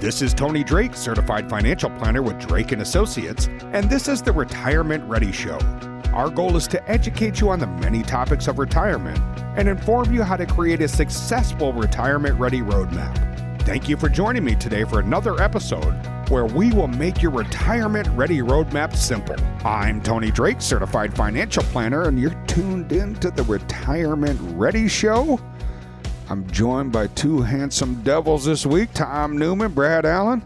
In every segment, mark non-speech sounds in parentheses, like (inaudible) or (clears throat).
This is Tony Drake, certified financial planner with Drake and Associates, and this is the Retirement Ready Show. Our goal is to educate you on the many topics of retirement and inform you how to create a successful retirement ready roadmap. Thank you for joining me today for another episode where we will make your retirement ready roadmap simple. I'm Tony Drake, certified financial planner, and you're tuned in to the Retirement Ready Show. I'm joined by two handsome devils this week Tom Newman, Brad Allen.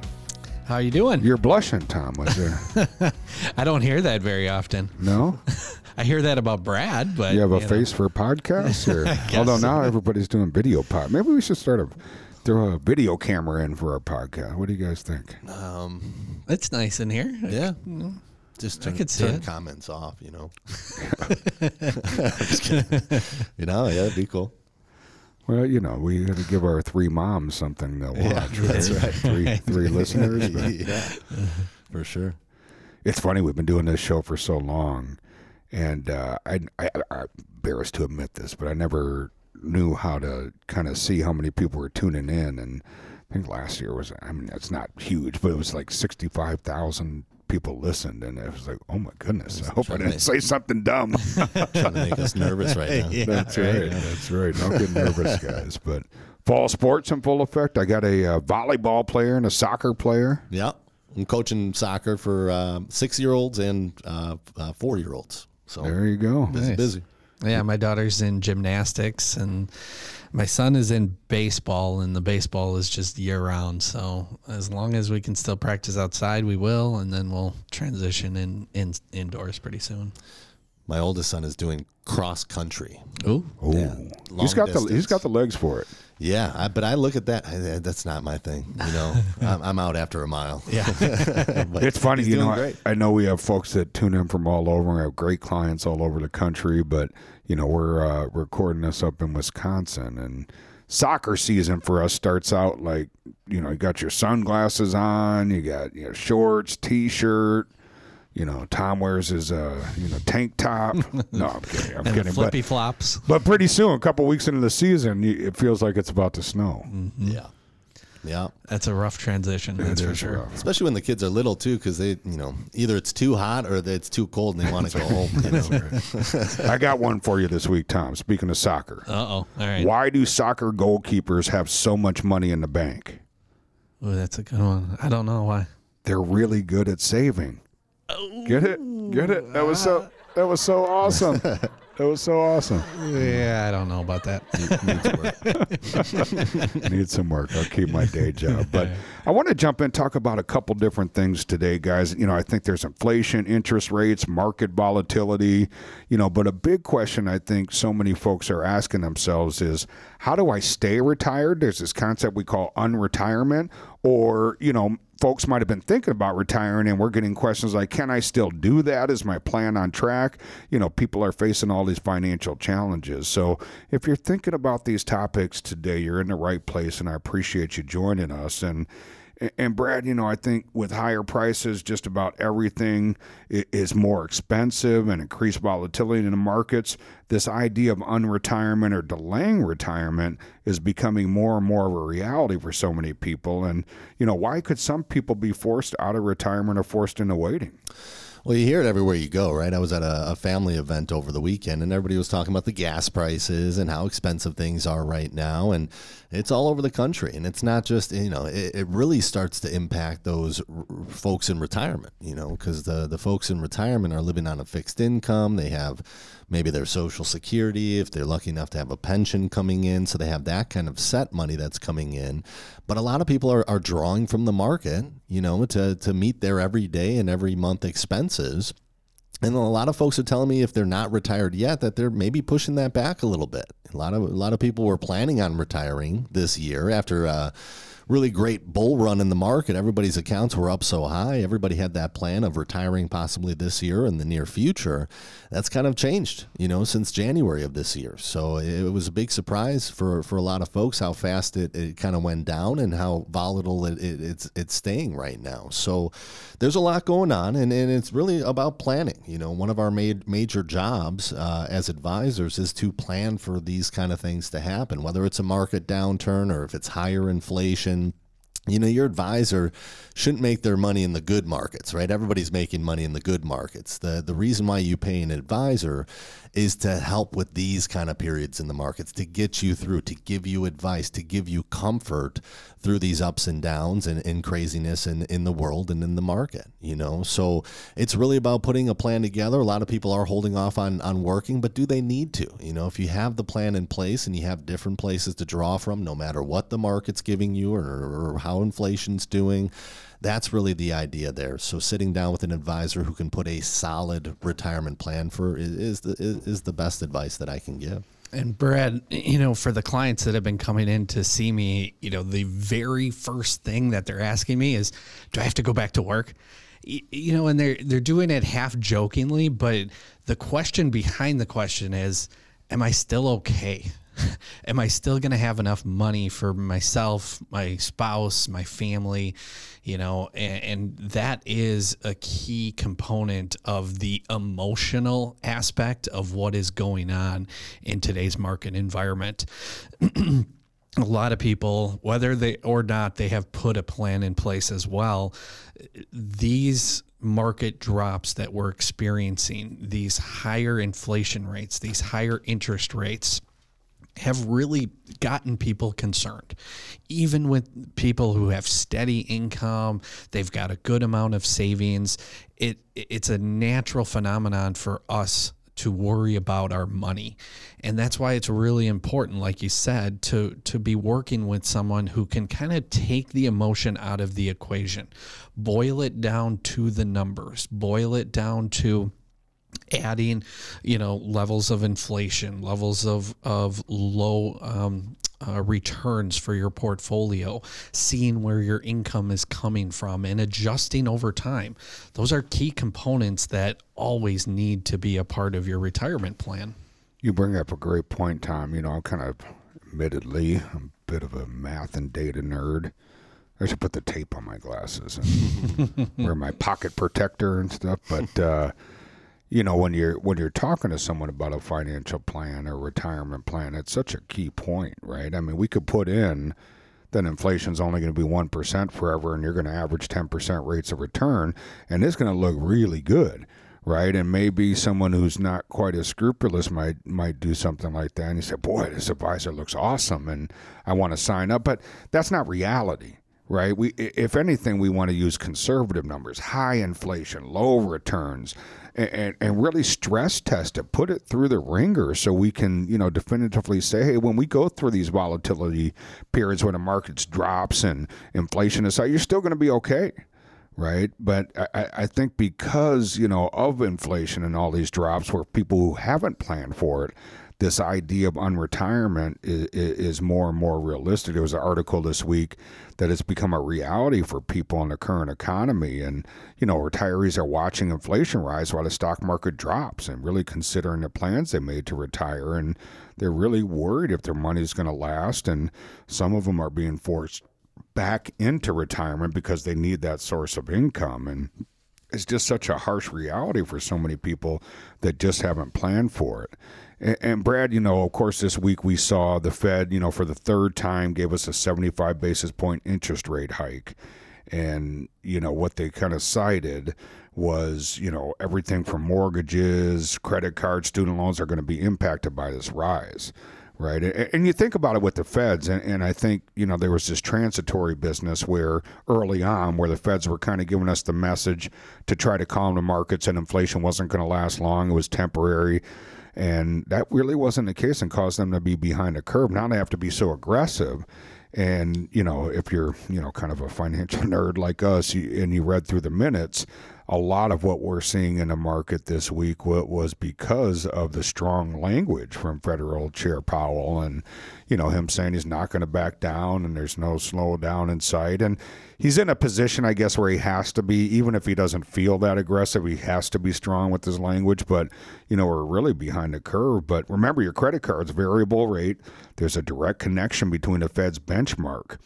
How you doing? You're blushing, Tom. Was there? (laughs) I don't hear that very often. No? (laughs) I hear that about Brad, but You have a know. face for podcasts? (laughs) Or, although so. now everybody's doing video pod. Maybe we should start a throw a video camera in for our podcast. What do you guys think? Um, It's nice in here. yeah. Just turn, could see turn comments off, you know. Just kidding. you know, yeah, it'd be cool. Well, you know, we got to give our three moms something to watch. Yeah, that's right. Three, three (laughs) listeners. Yeah, for sure. it's funny. We've been doing this show for so long, and uh, I, I, I'm embarrassed to admit this, but I never knew how to kind of see how many people were tuning in. And I think last year was, I mean, it's not huge, but it was like 65,000 people listened. And it was like, oh my goodness, I hope I didn't say something dumb. (laughs) Trying to make us nervous right now. (laughs) That's right. That's right. Don't get nervous, guys. But fall sports in full effect. I got a uh, volleyball player and a soccer player. Yeah. I'm coaching soccer for uh, six year olds and uh, uh, four year olds. So There you go. busy, Nice. busy. Yeah, my daughter's in gymnastics and my son is in baseball and the baseball is just year round. So as long as we can still practice outside, we will and then we'll transition in, in indoors pretty soon. My oldest son is doing cross country. Ooh. Oh, Yeah, he's long got the he's distance. got the legs for it. Yeah, I, but I look at that. I, that's not my thing. You know, (laughs) I'm, I'm out after a mile. Yeah. (laughs) It's funny, you know. I. I know we have folks that tune in from all over. and We have great clients all over the country, but you know we're uh, recording this up in Wisconsin, and soccer season for us starts out like you know you got your sunglasses on, you got you know shorts, t-shirt. You know, Tom wears his uh, you know tank top. (laughs) No, I'm kidding. I'm And the kidding. But, flippy flops. but pretty soon, a couple weeks into the season, it feels like it's about to snow. Yeah, yeah. That's a rough transition. That's for sure. rough. Especially when the kids are little too, because they, you know, either it's too hot or it's too cold and they want to go home. You know? (laughs) I got one for you this week, Tom. Speaking of soccer. Uh oh. All right. Why do soccer goalkeepers have so much money in the bank? Ooh, that's a good one. I don't know why. They're really good at saving. Get it? Get it? That was so that was so awesome. (laughs) that was so awesome. Yeah, I don't know about that. Need (laughs) some work. I'll keep my day job. But I want to jump in and talk about a couple different things today, guys. You know, I think there's inflation, interest rates, market volatility, you know, but a big question I think so many folks are asking themselves is how do I stay retired? There's this concept we call unretirement, or, you know, folks might have been thinking about retiring and we're getting questions like can i still do that? Is my plan on track? You know people are facing all these financial challenges. So if you're thinking about these topics today you're in the right place and i appreciate you joining us. And and Brad, you know, I think with higher prices, just about everything is more expensive and increased volatility in the markets. This idea of unretirement or delaying retirement is becoming more and more of a reality for so many people. And, you know, why could some people be forced out of retirement or forced into waiting? Well, you hear it everywhere you go, right? I was at a, a family event over the weekend, and everybody was talking about the gas prices and how expensive things are right now, and it's all over the country. And it's not just you know, it, it really starts to impact those r- folks in retirement, you know, because the the folks in retirement are living on a fixed income. They have maybe their social security if they're lucky enough to have a pension coming in, so they have that kind of set money that's coming in. But a lot of people are, are drawing from the market, you know, to to meet their everyday and every month expenses. And a lot of folks are telling me if they're not retired yet that they're maybe pushing that back a little bit. A lot of a lot of people were planning on retiring this year after a really great bull run in the market. Everybody's accounts were up so high. Everybody had that plan of retiring possibly this year in the near future. That's kind of changed, you know, since January of this year. So it was a big surprise for, for a lot of folks how fast it, it kind of went down and how volatile it, it, it's it's staying right now. So there's a lot going on, and, and it's really about planning. You know, one of our ma- major jobs uh, as advisors is to plan for these kind of things to happen, whether it's a market downturn or if it's higher inflation you know your advisor shouldn't make their money in the good markets right? Everybody's making money in the good markets. The the reason why you pay an advisor is to help with these kind of periods in the markets to get you through to give you advice to give you comfort through these ups and downs and, and craziness in, in the world and in the market you know? So it's really about putting a plan together. A lot of people are holding off on on working but do they need to? You know if you have the plan in place and you have different places to draw from no matter what the market's giving you or, or how inflation's doing that's really the idea there. So sitting down with an advisor who can put a solid retirement plan for is, is the is the best advice that I can give. And Brad, you know, for the clients that have been coming in to see me, you know, the very first thing that they're asking me is, "Do I have to go back to work?" You know, and they're they're doing it half jokingly, but the question behind the question is, "Am I still okay?" (laughs) am I still going to have enough money for myself, my spouse, my family? You know, and, and, that is a key component of the emotional aspect of what is going on in today's market environment. (clears throat) a lot of people, whether they or not, they have put a plan in place as well. These market drops that we're experiencing, these higher inflation rates, these higher interest rates have really gotten people concerned. Even with people who have steady income, they've got a good amount of savings. It it's a natural phenomenon for us to worry about our money. And that's why it's really important like you said to to be working with someone who can kind of take the emotion out of the equation. Boil it down to the numbers. Boil it down to adding, you know, levels of inflation, levels of of low um, uh, returns for your portfolio, seeing where your income is coming from, and adjusting over time. Those are key components that always need to be a part of your retirement plan. You bring up a great point, Tom. You know, I'm kind of, admittedly, a bit of a math and data nerd. I should put the tape on my glasses and (laughs) wear my pocket protector and stuff, but. Uh, you know when you're when you're talking to someone about a financial plan or retirement plan it's such a key point right? I mean we could put in that inflation's only going to be 1% forever and you're going to average 10% rates of return and it's going to look really good right? And maybe someone who's not quite as scrupulous might might do something like that and you say boy this advisor looks awesome and i want to sign up but that's not reality right? We, if anything, we want to use conservative numbers, high inflation, low returns, and, and really stress test it, put it through the wringer so we can, you know, definitively say, hey, when we go through these volatility periods when the markets drops and inflation is high, you're still going to be okay right? But I, I, think because you know of inflation and all these drops, where people who haven't planned for it, this idea of unretirement is, is more and more realistic. There was an article this week that it's become a reality for people in the current economy, and you know retirees are watching inflation rise while the stock market drops, and really considering the plans they made to retire, and they're really worried if their money is going to last, and some of them are being forced back into retirement because they need that source of income and it's just such a harsh reality for so many people that just haven't planned for it. And, Brad, you know, of course, this week we saw the Fed, you know, for the third time gave us a 75 basis point interest rate hike. And, you know, what they kind of cited was, you know, everything from mortgages, credit cards, student loans are going to be impacted by this rise right? And you think about it with the feds, and, and, I think you know there was this transitory business where early on, where the feds were kind of giving us the message to try to calm the markets, and inflation wasn't going to last long; it was temporary, and that really wasn't the case, and caused them to be behind the curve. Now they have to be so aggressive. And you know, if you're you know kind of a financial (laughs) nerd like us, you, and you read through the minutes, a lot of what we're seeing in the market this week was because of the strong language from Federal Chair Powell and you know him saying he's not going to back down and there's no slowdown in sight. And he's in a position I guess where he has to be even if he doesn't feel that aggressive he has to be strong with his language. But you know we're really behind the curve. But remember your credit card's variable rate. There's a direct connection between the Fed's benchmark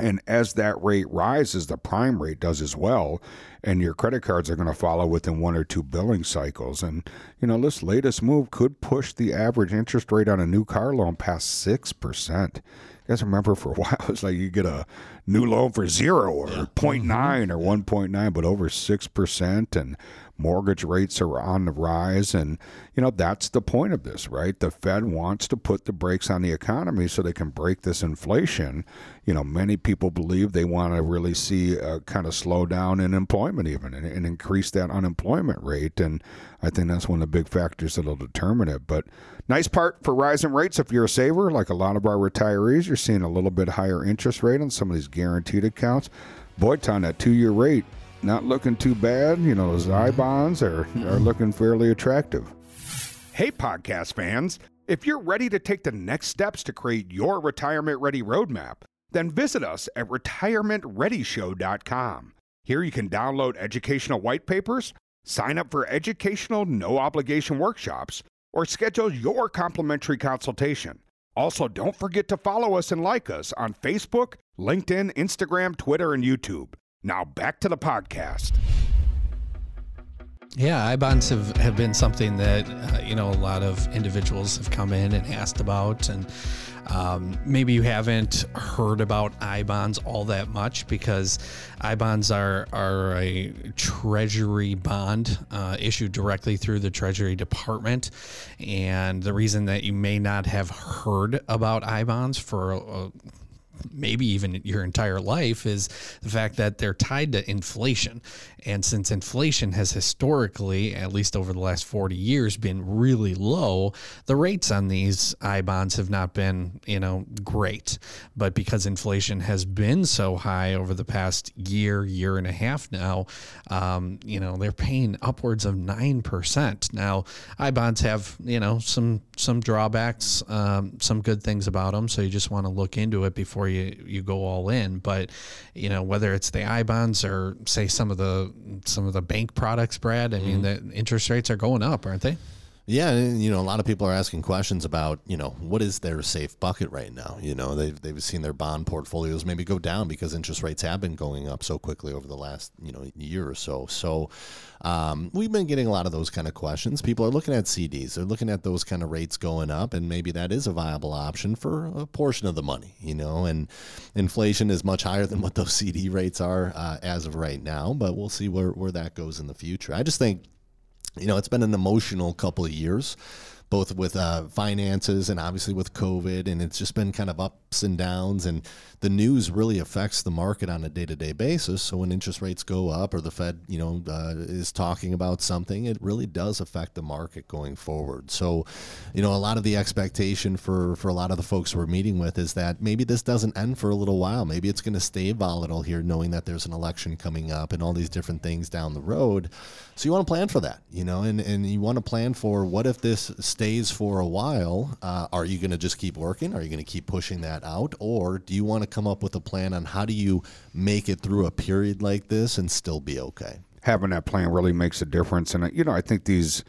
And as that rate rises, the prime rate does as well. And your credit cards are going to follow within one or two billing cycles. And, you know, this latest move could push the average interest rate on a new car loan past 6%. You guys remember for a (laughs) while, it's like you get a new loan for zero or yeah. 0.9 mm-hmm. or 1.9, but over 6%. And mortgage rates are on the rise. And, you know, that's the point of this, right? The Fed wants to put the brakes on the economy so they can break this inflation. You know, many people believe they want to really see a kind of slowdown in employment, even and, and increase that unemployment rate. And I think that's one of the big factors that'll determine it. But nice part for rising rates if you're a saver, like a lot of our retirees, you're seeing a little bit higher interest rate on some of these guaranteed accounts. Boy, Tom, that two year rate not looking too bad. You know, those I bonds are, are looking fairly attractive. Hey, podcast fans. If you're ready to take the next steps to create your retirement ready roadmap, then visit us at retirementreadyshow.com. Here you can download educational white papers, sign up for educational no obligation workshops, or schedule your complimentary consultation. Also, don't forget to follow us and like us on Facebook, LinkedIn, Instagram, Twitter, and YouTube. Now back to the podcast. Yeah, I bonds have, have been something that uh, you know a lot of individuals have come in and asked about, and um, maybe you haven't heard about I bonds all that much because I bonds are are a Treasury bond uh, issued directly through the Treasury Department, and the reason that you may not have heard about I bonds for a, maybe even your entire life is the fact that they're tied to inflation. And since inflation has historically, at least over the last 40 years, been really low, the rates on these I bonds have not been, you know, great. But because inflation has been so high over the past year, year and a half now, um, you know, they're paying upwards of 9%. Now, I bonds have, you know, some some drawbacks, um, some good things about them. So you just want to look into it before you, you go all in. But, you know, whether it's the I bonds or say some of the some of the bank products, Brad. I mean, mm-hmm. the interest rates are going up, aren't they? Yeah, and, you know, a lot of people are asking questions about, you know, what is their safe bucket right now? You know, they've, they've seen their bond portfolios maybe go down because interest rates have been going up so quickly over the last, you know, year or so. So um, we've been getting a lot of those kind of questions. People are looking at CDs, they're looking at those kind of rates going up, and maybe that is a viable option for a portion of the money, you know, and inflation is much higher than what those CD rates are uh, as of right now, but we'll see where, where that goes in the future. I just think you know, it's been an emotional couple of years both with uh, finances and obviously with COVID. And it's just been kind of ups and downs. And the news really affects the market on a day to day basis. So when interest rates go up or the Fed, you know, uh, is talking about something, it really does affect the market going forward. So, you know, a lot of the expectation for, for a lot of the folks we're meeting with is that maybe this doesn't end for a little while. Maybe it's going to stay volatile here, knowing that there's an election coming up and all these different things down the road. So you want to plan for that, you know, and, and you want to plan for what if this stays for a while, uh, are you going to just keep working? Are you going to keep pushing that out? Or do you want to come up with a plan on how do you make it through a period like this and still be okay? Having that plan really makes a difference. And, you know, I think these.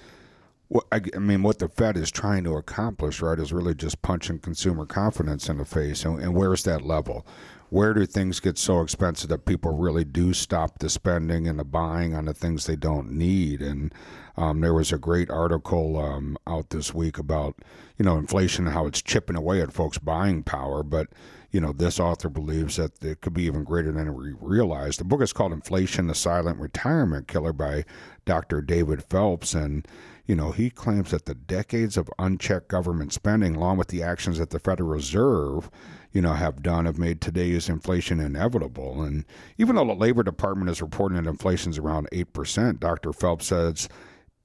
I mean, what the Fed is trying to accomplish, right, is really just punching consumer confidence in the face. And, and where's that level? where do things get so expensive that people really do stop the spending and the buying on the things they don't need? And um, there was a great article um, out this week about you know inflation and how it's chipping away at folks' buying power, but you know, this author believes that it could be even greater than we realize. The book is called Inflation, the Silent Retirement Killer by Dr. David Phelps. And, you know, he claims that the decades of unchecked government spending, along with the actions that the Federal Reserve you know, have done have made today's inflation inevitable. And even though the Labor Department is reporting that inflation is around 8%, Dr. Phelps says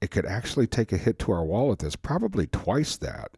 it could actually take a hit to our wallet that's probably twice that.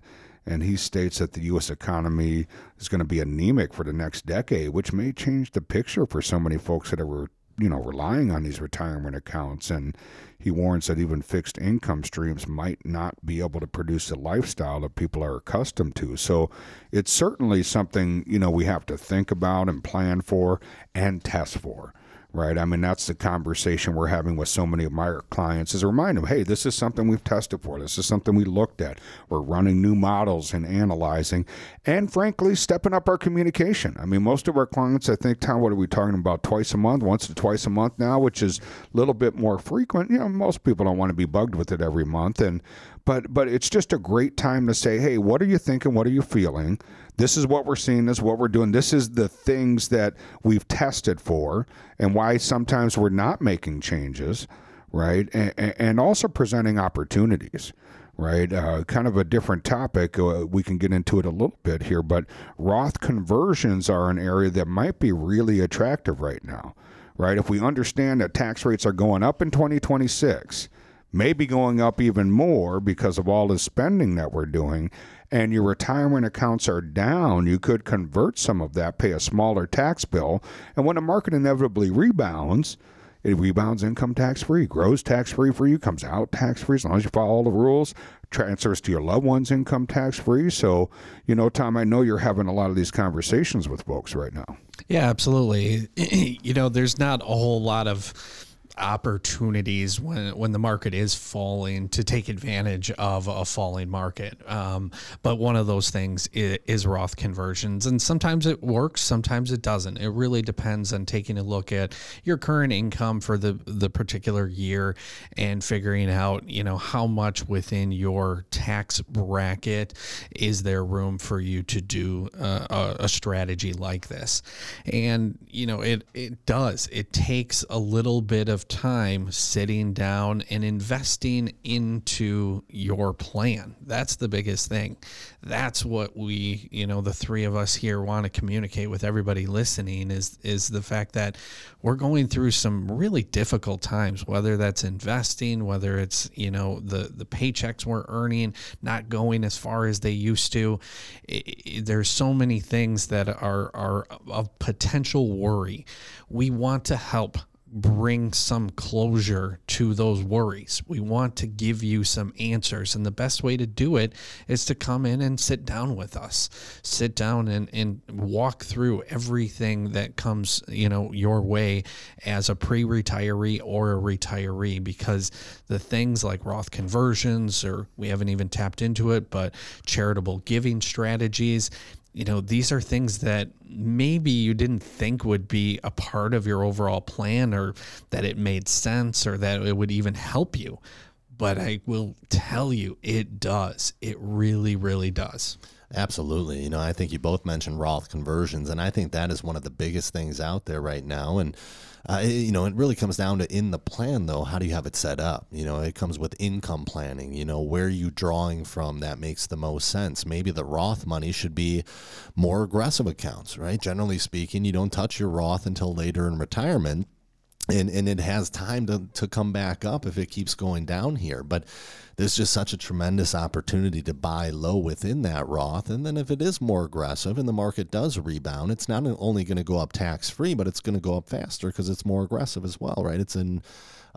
And he states that the U.S. economy is going to be anemic for the next decade, which may change the picture for so many folks that are you know, relying on these retirement accounts. And he warns that even fixed income streams might not be able to produce a lifestyle that people are accustomed to. So it's certainly something, you know, we have to think about and plan for and test for right? I mean, that's the conversation we're having with so many of my clients is a reminder them, hey, this is something we've tested for. This is something we looked at. We're running new models and analyzing, and frankly, stepping up our communication. I mean, most of our clients, I think, Tom, what are we talking about? Twice a month, once to twice a month now, which is a little bit more frequent. You know, most people don't want to be bugged with it every month, and but but it's just a great time to say, hey, what are you thinking? What are you feeling? This is what we're seeing. This is what we're doing. This is the things that we've tested for, and why sometimes we're not making changes, right? And, and also presenting opportunities right? Uh, kind of a different topic. Uh, we can get into it a little bit here, but Roth conversions are an area that might be really attractive right now, right? If we understand that tax rates are going up in 2026, maybe going up even more because of all the spending that we're doing, and your retirement accounts are down, you could convert some of that, pay a smaller tax bill, and when the market inevitably rebounds, it rebounds income tax free, grows tax free for you, comes out tax free as long as you follow all the rules, transfers to your loved ones income tax free. So, you know, Tom, I know you're having a lot of these conversations with folks right now. Yeah, absolutely. (clears throat) you know, there's not a whole lot of opportunities when when the market is falling to take advantage of a falling market. Um, but one of those things is, is, Roth conversions, and sometimes it works, sometimes it doesn't. It really depends on taking a look at your current income for the the particular year and figuring out you know how much within your tax bracket is there room for you to do a, a strategy like this. And you know it it does. It takes a little bit of time sitting down and investing into your plan. That's the biggest thing. That's what we, you know, the three of us here want to communicate with everybody listening is is the fact that we're going through some really difficult times, whether that's investing, whether it's, you know, the the paychecks we're earning not going as far as they used to. It, it, there's so many things that are are of potential worry. We want to help bring some closure to those worries. We want to give you some answers. And the best way to do it is to come in and sit down with us. Sit down and, and walk through everything that comes, you know, your way as a pre-retiree or a retiree because the things like Roth conversions or we haven't even tapped into it, but charitable giving strategies, you know, these are things that maybe you didn't think would be a part of your overall plan or that it made sense or that it would even help you. But I will tell you, it does. It really, really does. Absolutely. You know, I think you both mentioned Roth conversions, and I think that is one of the biggest things out there right now. And uh, you know, it really comes down to in the plan, though, how do you have it set up? You know, it comes with income planning. You know, where are you drawing from that makes the most sense? Maybe the Roth money should be more aggressive accounts, right? Generally speaking, you don't touch your Roth until later in retirement and and it has time to to come back up if it keeps going down here but there's just such a tremendous opportunity to buy low within that Roth. And then if it is more aggressive and the market does rebound, it's not only going to go up tax free, but it's going to go up faster because it's more aggressive as well, right? It's in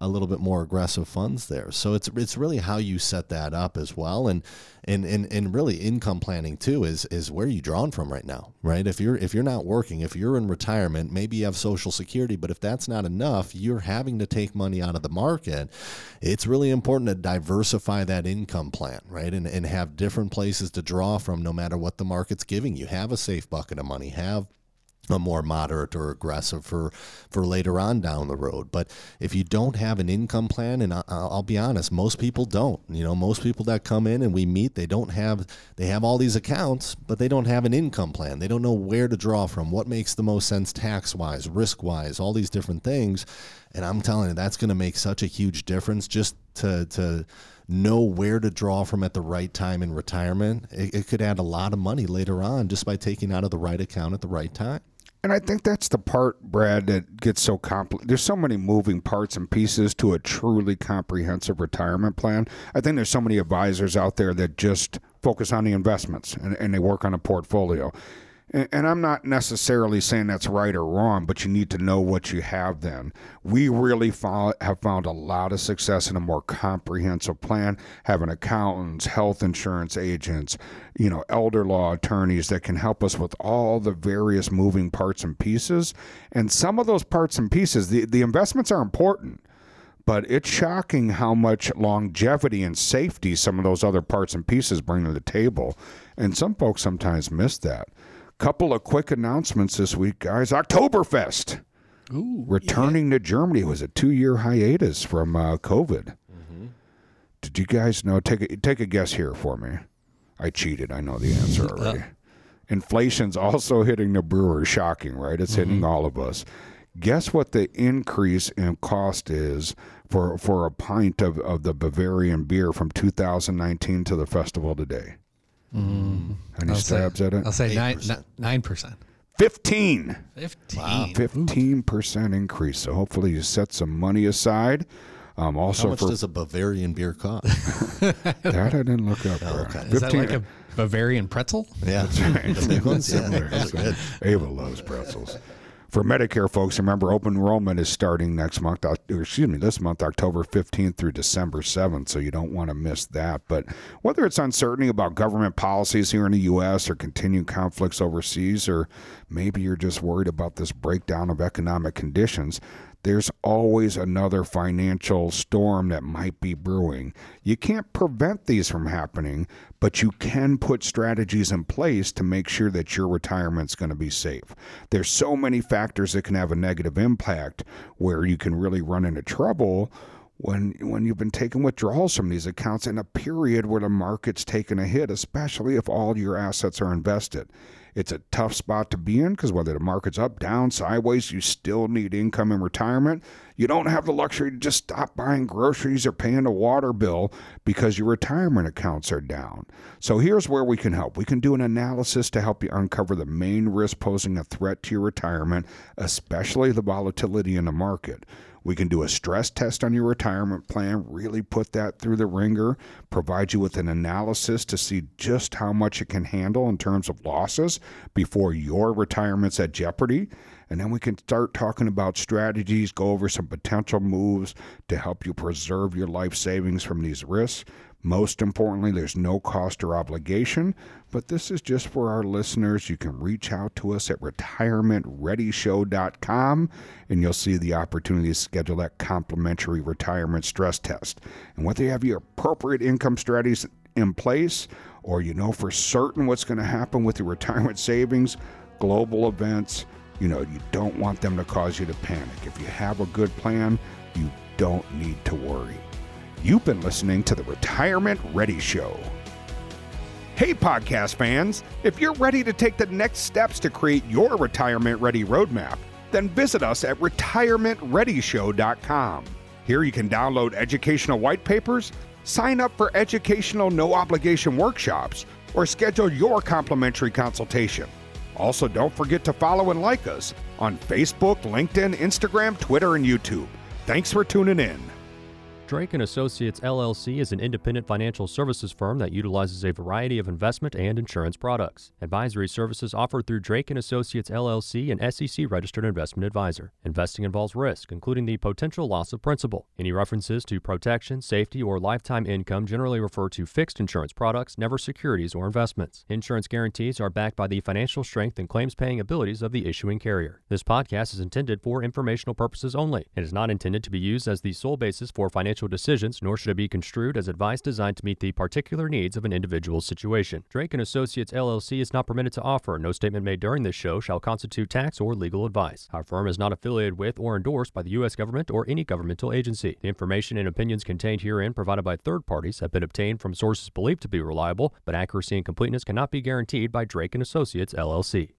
a little bit more aggressive funds there. So it's it's really how you set that up as well, and and and, and really income planning too is is where you drawn from right now, right? If you're if you're not working, if you're in retirement, maybe you have Social Security, but if that's not enough, you're having to take money out of the market. It's really important to diversify that income plan, right, and and have different places to draw from, no matter what the market's giving you. Have a safe bucket of money. Have a more moderate or aggressive for for later on down the road. But if you don't have an income plan, and I, will be honest, most people don't. You know, most people that come in and we meet, they don't have they have all these accounts, but they don't have an income plan. They don't know where to draw from, what makes the most sense tax wise, risk wise, all these different things. And I'm telling you, that's going to make such a huge difference just to to know where to draw from at the right time in retirement. It, it could add a lot of money later on just by taking out of the right account at the right time. And I think that's the part, Brad, that gets so complex. There's so many moving parts and pieces to a truly comprehensive retirement plan. I think there's so many advisors out there that just focus on the investments and, and they work on a portfolio. And, I'm not necessarily saying that's right or wrong, but you need to know what you have then. We really have found a lot of success in a more comprehensive plan, having accountants, health insurance agents, you know, elder law attorneys that can help us with all the various moving parts and pieces. And some of those parts and pieces, the, the investments are important but it's shocking how much longevity and safety some of those other parts and pieces bring to the table. And some folks sometimes miss that. Couple of quick announcements this week, guys. Oktoberfest. Ooh, Returning to Germany was a two year hiatus from uh, COVID. Did you guys know? Take a, take a guess here for me. I cheated. I know the answer already. Inflation's also (laughs) hitting the brewers. Shocking, right? It's hitting all of us. Guess what the increase in cost is for for a pint of, of the Bavarian beer from 2019 to the festival today? Any I'll say- at it? I'll say nine 8%. nine percent. 15. Fifteen. Fifteen percent increase. So hopefully you set some money aside. Um, How much for does a Bavarian beer cost? (laughs) that I didn't look up. there. okay. Is that like a Bavarian pretzel? yeah, the big ones. Similar. those are good. Ava loves pretzels. For Medicare folks, remember open enrollment is starting next month, excuse me, this month, October 15th through December 7th, so you don't want to miss that. But whether it's uncertainty about government policies here in the U.S. or continued conflicts overseas, or maybe you're just worried about this breakdown of economic conditions, there's always another financial storm that might be brewing. You can't prevent these from happening, but you can put strategies in place to make sure that your retirement's going to be safe. There's so many factors that can have a negative impact where you can really run into trouble when when you've been taking withdrawals from these accounts in a period where the market's taken a hit, especially if all your assets are invested. It's a tough spot to be in because whether the market's up, down, sideways, you still need income in retirement. You don't have the luxury to just stop buying groceries or paying a water bill because your retirement accounts are down. So here's where we can help. We can do an analysis to help you uncover the main risk posing a threat to your retirement, especially the volatility in the market. We can do a stress test on your retirement plan, really put that through the wringer, provide you with an analysis to see just how much it can handle in terms of losses before your retirement's at jeopardy. And then we can start talking about strategies, go over some potential moves to help you preserve your life savings from these risks. Most importantly, there's no cost or obligation, but this is just for our listeners. You can reach out to us at retirementreadyshow.com and you'll see the opportunity to schedule that complimentary retirement stress test. And whether you have your appropriate income strategies in place or you know for certain what's going to happen with your retirement savings, global events, you know, you don't want them to cause you to panic. If you have a good plan, you don't need to worry. You've been listening to the Retirement Ready Show. Hey, podcast fans, if you're ready to take the next steps to create your retirement ready roadmap, then visit us at retirementreadyshow.com. Here you can download educational white papers, sign up for educational no obligation workshops, or schedule your complimentary consultation. Also, don't forget to follow and like us on Facebook, LinkedIn, Instagram, Twitter, and YouTube. Thanks for tuning in. Drake and Associates LLC is an independent financial services firm that utilizes a variety of investment and insurance products. Advisory services offered through Drake and Associates LLC, an SEC registered investment advisor. Investing involves risk, including the potential loss of principal. Any references to protection, safety, or lifetime income generally refer to fixed insurance products, never securities or investments. Insurance guarantees are backed by the financial strength and claims paying abilities of the issuing carrier. This podcast is intended for informational purposes only. It is not intended to be used as the sole basis for financial decisions, nor should it be construed as advice designed to meet the particular needs of an individual situation. Drake and Associates LLC is not permitted to offer. No statement made during this show shall constitute tax or legal advice. Our firm is not affiliated with or endorsed by the U.S. government or any governmental agency. The information and opinions contained herein provided by third parties have been obtained from sources believed to be reliable, but accuracy and completeness cannot be guaranteed by Drake and Associates LLC.